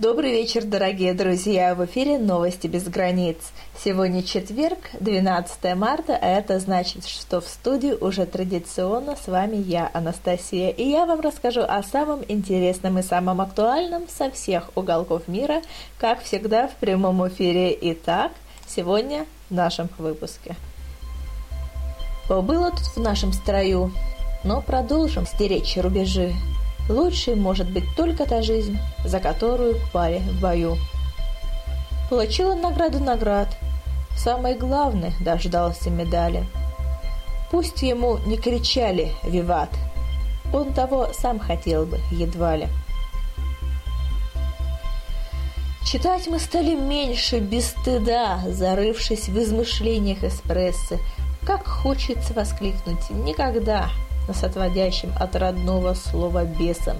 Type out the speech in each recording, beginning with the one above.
Добрый вечер, дорогие друзья! В эфире «Новости без границ». Сегодня четверг, 12 марта, а это значит, что в студии уже традиционно с вами я, Анастасия, и я вам расскажу о самом интересном и самом актуальном со всех уголков мира, как всегда в прямом эфире. Итак, сегодня в нашем выпуске. Было тут в нашем строю, но продолжим стеречь рубежи. Лучшей может быть только та жизнь, за которую пали в бою. Получила награду наград. Самое главное дождался медали. Пусть ему не кричали «Виват!», он того сам хотел бы, едва ли. Читать мы стали меньше, без стыда, зарывшись в измышлениях эспрессы. Как хочется воскликнуть «Никогда!» Нас отводящим от родного слова бесом.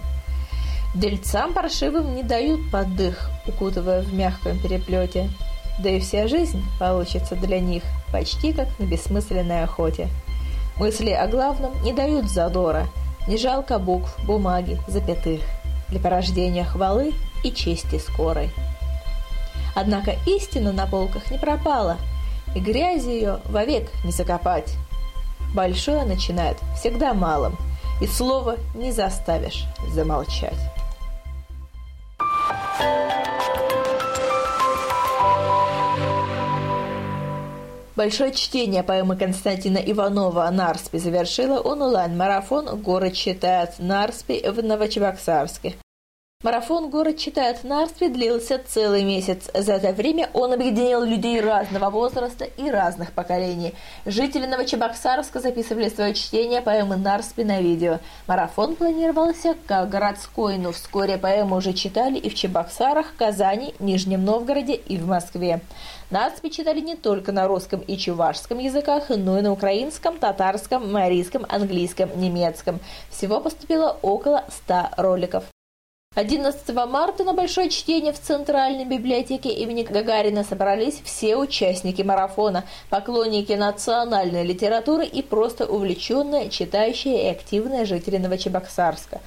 Дельцам паршивым не дают подых, укутывая в мягком переплете. Да и вся жизнь получится для них почти как на бессмысленной охоте. Мысли о главном не дают задора, не жалко букв, бумаги, запятых для порождения хвалы и чести скорой. Однако истина на полках не пропала, и грязи ее вовек не закопать. Большое начинает всегда малым, и слово не заставишь замолчать. Большое чтение поэмы Константина Иванова «Нарспи» завершила онлайн-марафон «Город читает Нарспи» в Новочебоксарске. Марафон «Город читает Нарстви» длился целый месяц. За это время он объединил людей разного возраста и разных поколений. Жители Новочебоксарска записывали свое чтение поэмы Нарспи на видео. Марафон планировался как городской, но вскоре поэму уже читали и в Чебоксарах, Казани, Нижнем Новгороде и в Москве. Нарспи читали не только на русском и чувашском языках, но и на украинском, татарском, марийском, английском, немецком. Всего поступило около 100 роликов. 11 марта на большое чтение в Центральной библиотеке имени Гагарина собрались все участники марафона, поклонники национальной литературы и просто увлеченные, читающие и активные жители Новочебоксарска.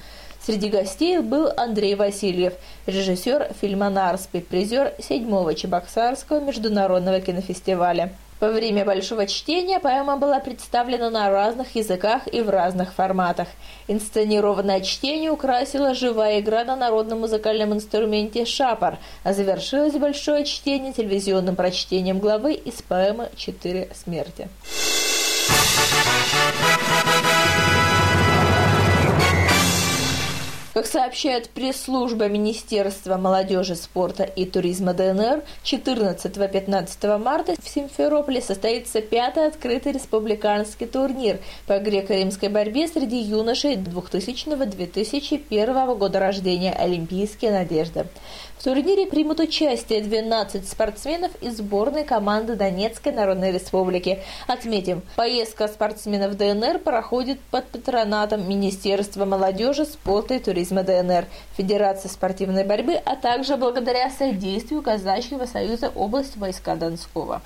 Среди гостей был Андрей Васильев, режиссер фильма «Нарспи», призер 7-го Чебоксарского международного кинофестиваля. Во время большого чтения поэма была представлена на разных языках и в разных форматах. Инсценированное чтение украсила живая игра на народном музыкальном инструменте «Шапор», а завершилось большое чтение телевизионным прочтением главы из поэмы «Четыре смерти». Как сообщает пресс-служба Министерства молодежи, спорта и туризма ДНР, 14-15 марта в Симферополе состоится пятый открытый республиканский турнир по греко-римской борьбе среди юношей 2000-2001 года рождения «Олимпийские надежды». В турнире примут участие 12 спортсменов из сборной команды Донецкой Народной Республики. Отметим, поездка спортсменов ДНР проходит под патронатом Министерства молодежи, спорта и туризма ДНР, Федерации спортивной борьбы, а также благодаря содействию Казачьего союза области войска Донского.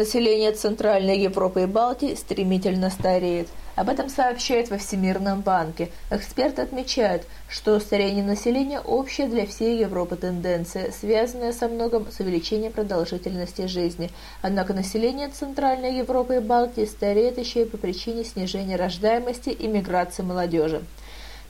Население Центральной Европы и Балтии стремительно стареет. Об этом сообщают во Всемирном банке. Эксперты отмечают, что старение населения – общая для всей Европы тенденция, связанная со многом с увеличением продолжительности жизни. Однако население Центральной Европы и Балтии стареет еще и по причине снижения рождаемости и миграции молодежи.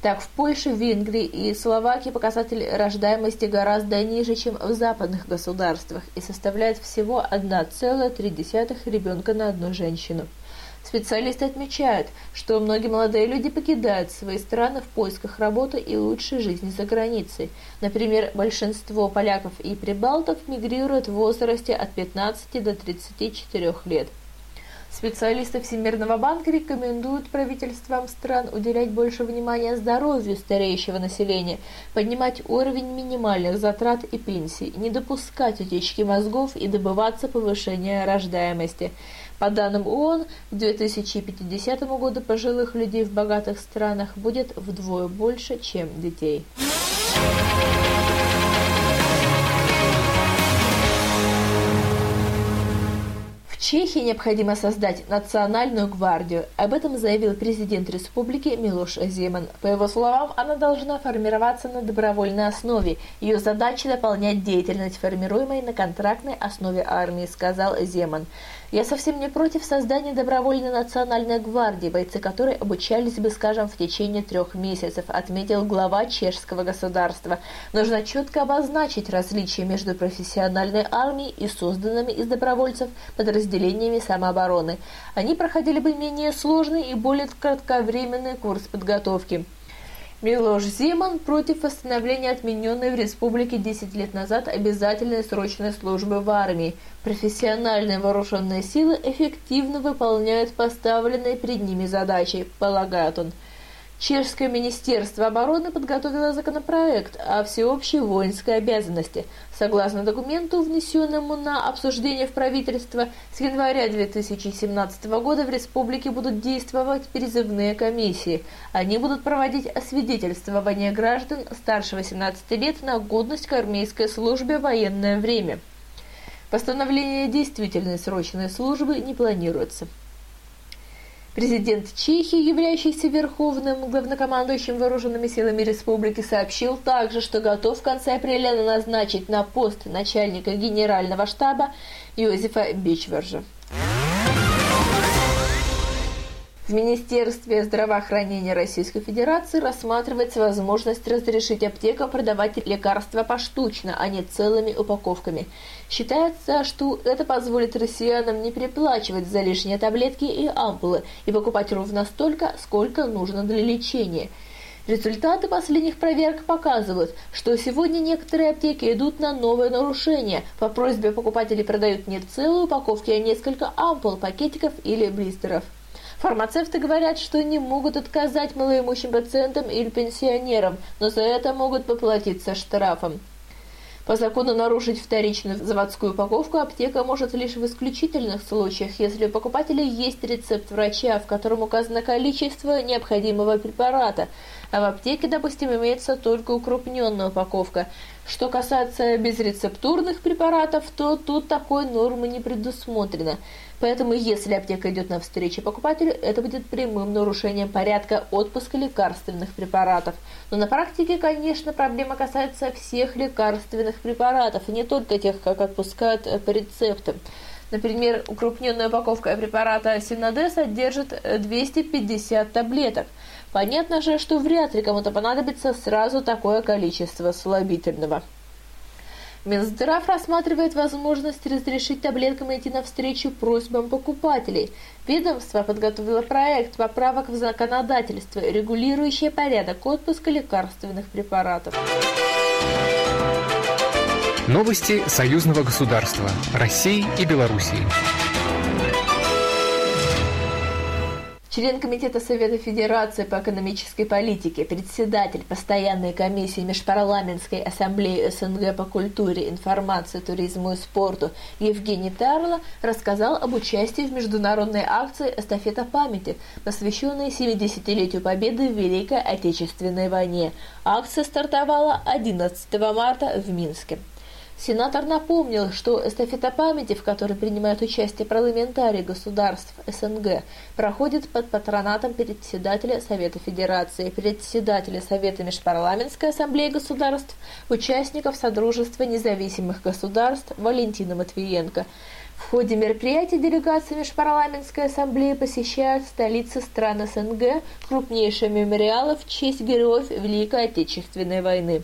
Так, в Польше, Венгрии и Словакии показатель рождаемости гораздо ниже, чем в западных государствах и составляет всего 1,3 ребенка на одну женщину. Специалисты отмечают, что многие молодые люди покидают свои страны в поисках работы и лучшей жизни за границей. Например, большинство поляков и прибалтов мигрируют в возрасте от 15 до 34 лет. Специалисты Всемирного банка рекомендуют правительствам стран уделять больше внимания здоровью стареющего населения, поднимать уровень минимальных затрат и пенсий, не допускать утечки мозгов и добываться повышения рождаемости. По данным ООН, к 2050 году пожилых людей в богатых странах будет вдвое больше, чем детей. Чехии необходимо создать национальную гвардию. Об этом заявил президент республики Милош Земан. По его словам, она должна формироваться на добровольной основе. Ее задача – дополнять деятельность, формируемой на контрактной основе армии, сказал Земан. Я совсем не против создания добровольной национальной гвардии, бойцы которой обучались бы, скажем, в течение трех месяцев, отметил глава чешского государства. Нужно четко обозначить различия между профессиональной армией и созданными из добровольцев подразделениями самообороны. Они проходили бы менее сложный и более кратковременный курс подготовки. Милош Зиман против восстановления отмененной в республике 10 лет назад обязательной срочной службы в армии. Профессиональные вооруженные силы эффективно выполняют поставленные перед ними задачи, полагает он. Чешское министерство обороны подготовило законопроект о всеобщей воинской обязанности. Согласно документу, внесенному на обсуждение в правительство, с января 2017 года в республике будут действовать призывные комиссии. Они будут проводить освидетельствование граждан старше 18 лет на годность к армейской службе в военное время. Постановление действительной срочной службы не планируется. Президент Чехии, являющийся верховным главнокомандующим вооруженными силами республики, сообщил также, что готов в конце апреля назначить на пост начальника генерального штаба Йозефа Бичвержа. В Министерстве здравоохранения Российской Федерации рассматривается возможность разрешить аптекам продавать лекарства поштучно, а не целыми упаковками. Считается, что это позволит россиянам не переплачивать за лишние таблетки и ампулы и покупать ровно столько, сколько нужно для лечения. Результаты последних проверок показывают, что сегодня некоторые аптеки идут на новое нарушение. По просьбе покупателей продают не целые упаковки, а несколько ампул, пакетиков или блистеров. Фармацевты говорят, что не могут отказать малоимущим пациентам или пенсионерам, но за это могут поплатиться штрафом. По закону нарушить вторичную заводскую упаковку аптека может лишь в исключительных случаях, если у покупателя есть рецепт врача, в котором указано количество необходимого препарата, а в аптеке, допустим, имеется только укрупненная упаковка. Что касается безрецептурных препаратов, то тут такой нормы не предусмотрено. Поэтому, если аптека идет навстречу покупателю, это будет прямым нарушением порядка отпуска лекарственных препаратов. Но на практике, конечно, проблема касается всех лекарственных препаратов, и не только тех, как отпускают э, по рецептам. Например, укрупненная упаковка препарата Синодес содержит 250 э, таблеток. Понятно же, что вряд ли кому-то понадобится сразу такое количество слабительного. Минздрав рассматривает возможность разрешить таблеткам идти навстречу просьбам покупателей. Ведомство подготовило проект поправок в законодательство, регулирующий порядок отпуска лекарственных препаратов. Новости союзного государства России и Белоруссии. член Комитета Совета Федерации по экономической политике, председатель постоянной комиссии Межпарламентской ассамблеи СНГ по культуре, информации, туризму и спорту Евгений Тарло рассказал об участии в международной акции «Эстафета памяти», посвященной 70-летию победы в Великой Отечественной войне. Акция стартовала 11 марта в Минске. Сенатор напомнил, что эстафета памяти, в которой принимают участие парламентарии государств СНГ, проходит под патронатом председателя Совета Федерации, председателя Совета Межпарламентской ассамблеи государств, участников Содружества независимых государств Валентина Матвиенко. В ходе мероприятия делегации Межпарламентской ассамблеи посещают столицы стран СНГ, крупнейшие мемориалы в честь героев Великой Отечественной войны.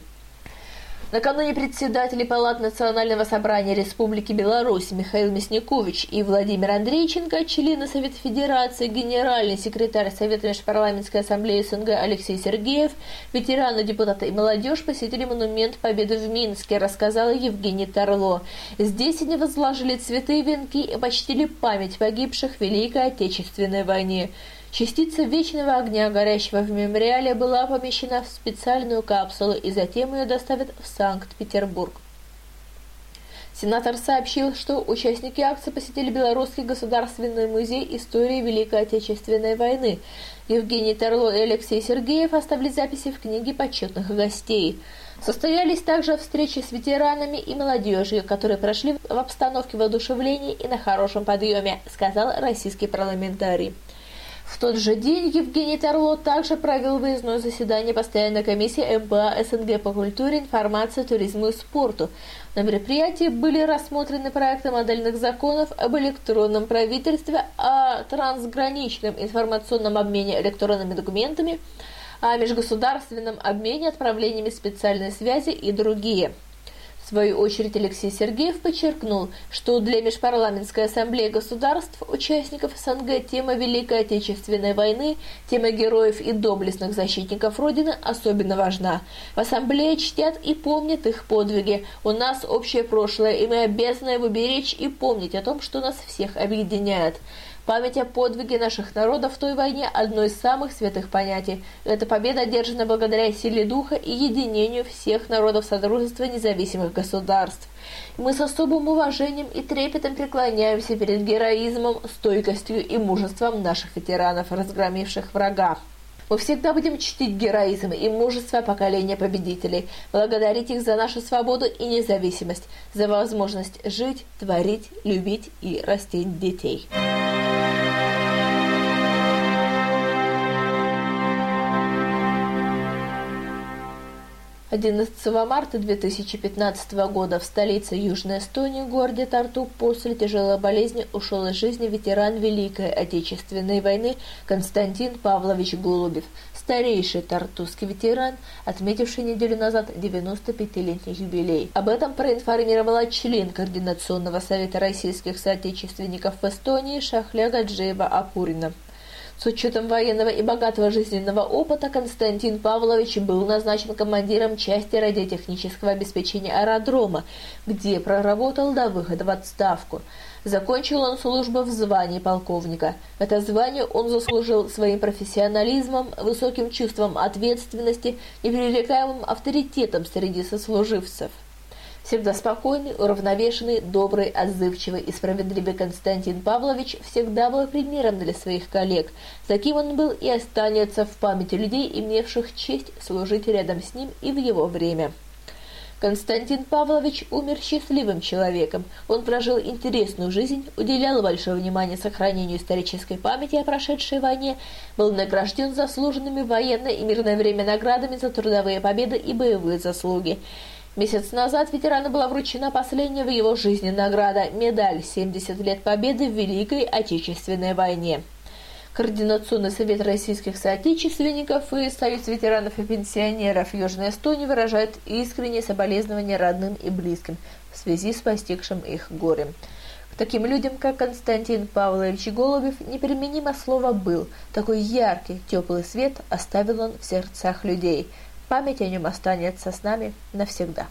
Накануне председатели Палат Национального собрания Республики Беларусь Михаил Мясникович и Владимир Андрейченко, члены Совета Федерации, генеральный секретарь Совета Межпарламентской ассамблеи СНГ Алексей Сергеев, ветераны, депутаты и молодежь посетили монумент Победы в Минске, рассказала Евгений Тарло. Здесь они возложили цветы и венки и почтили память погибших в Великой Отечественной войне. Частица вечного огня, горящего в мемориале, была помещена в специальную капсулу и затем ее доставят в Санкт-Петербург. Сенатор сообщил, что участники акции посетили Белорусский государственный музей истории Великой Отечественной войны. Евгений Терло и Алексей Сергеев оставили записи в книге почетных гостей. Состоялись также встречи с ветеранами и молодежью, которые прошли в обстановке воодушевления и на хорошем подъеме, сказал российский парламентарий. В тот же день Евгений Тарло также провел выездное заседание постоянной комиссии МПА СНГ по культуре, информации, туризму и спорту. На мероприятии были рассмотрены проекты модельных законов об электронном правительстве, о трансграничном информационном обмене электронными документами, о межгосударственном обмене отправлениями специальной связи и другие. В свою очередь Алексей Сергеев подчеркнул, что для Межпарламентской ассамблеи государств, участников СНГ, тема Великой Отечественной войны, тема героев и доблестных защитников Родины особенно важна. В ассамблее чтят и помнят их подвиги. У нас общее прошлое, и мы обязаны его беречь и помнить о том, что нас всех объединяет. Память о подвиге наших народов в той войне – одно из самых святых понятий. Эта победа одержана благодаря силе духа и единению всех народов Содружества независимых государств. Мы с особым уважением и трепетом преклоняемся перед героизмом, стойкостью и мужеством наших ветеранов, разгромивших врага. Мы всегда будем чтить героизм и мужество поколения победителей, благодарить их за нашу свободу и независимость, за возможность жить, творить, любить и растить детей. 11 марта 2015 года в столице Южной Эстонии, городе Тарту, после тяжелой болезни ушел из жизни ветеран Великой Отечественной войны Константин Павлович Голубев, старейший тартусский ветеран, отметивший неделю назад 95-летний юбилей. Об этом проинформировала член Координационного совета российских соотечественников в Эстонии Шахля Гаджиева Апурина. С учетом военного и богатого жизненного опыта Константин Павлович был назначен командиром части радиотехнического обеспечения аэродрома, где проработал до выхода в отставку. Закончил он службу в звании полковника. Это звание он заслужил своим профессионализмом, высоким чувством ответственности, непререкаемым авторитетом среди сослуживцев. Всегда спокойный, уравновешенный, добрый, отзывчивый и справедливый Константин Павлович всегда был примером для своих коллег. Таким он был и останется в памяти людей, имевших честь служить рядом с ним и в его время. Константин Павлович умер счастливым человеком. Он прожил интересную жизнь, уделял большое внимание сохранению исторической памяти о прошедшей войне, был награжден заслуженными военное и мирное время наградами за трудовые победы и боевые заслуги. Месяц назад ветерану была вручена последняя в его жизни награда – медаль «70 лет Победы в Великой Отечественной войне». Координационный совет российских соотечественников и Союз ветеранов и пенсионеров Южной Эстонии выражают искреннее соболезнования родным и близким в связи с постигшим их горем. К таким людям, как Константин Павлович Голубев, неприменимо слово «был». Такой яркий, теплый свет оставил он в сердцах людей – Память о нем останется с нами навсегда.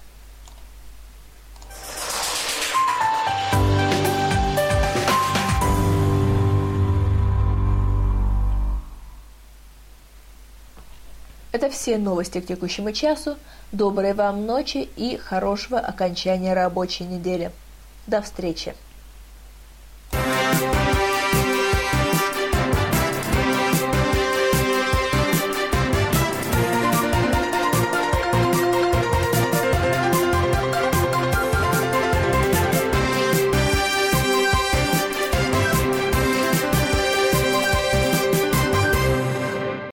Это все новости к текущему часу. Доброй вам ночи и хорошего окончания рабочей недели. До встречи!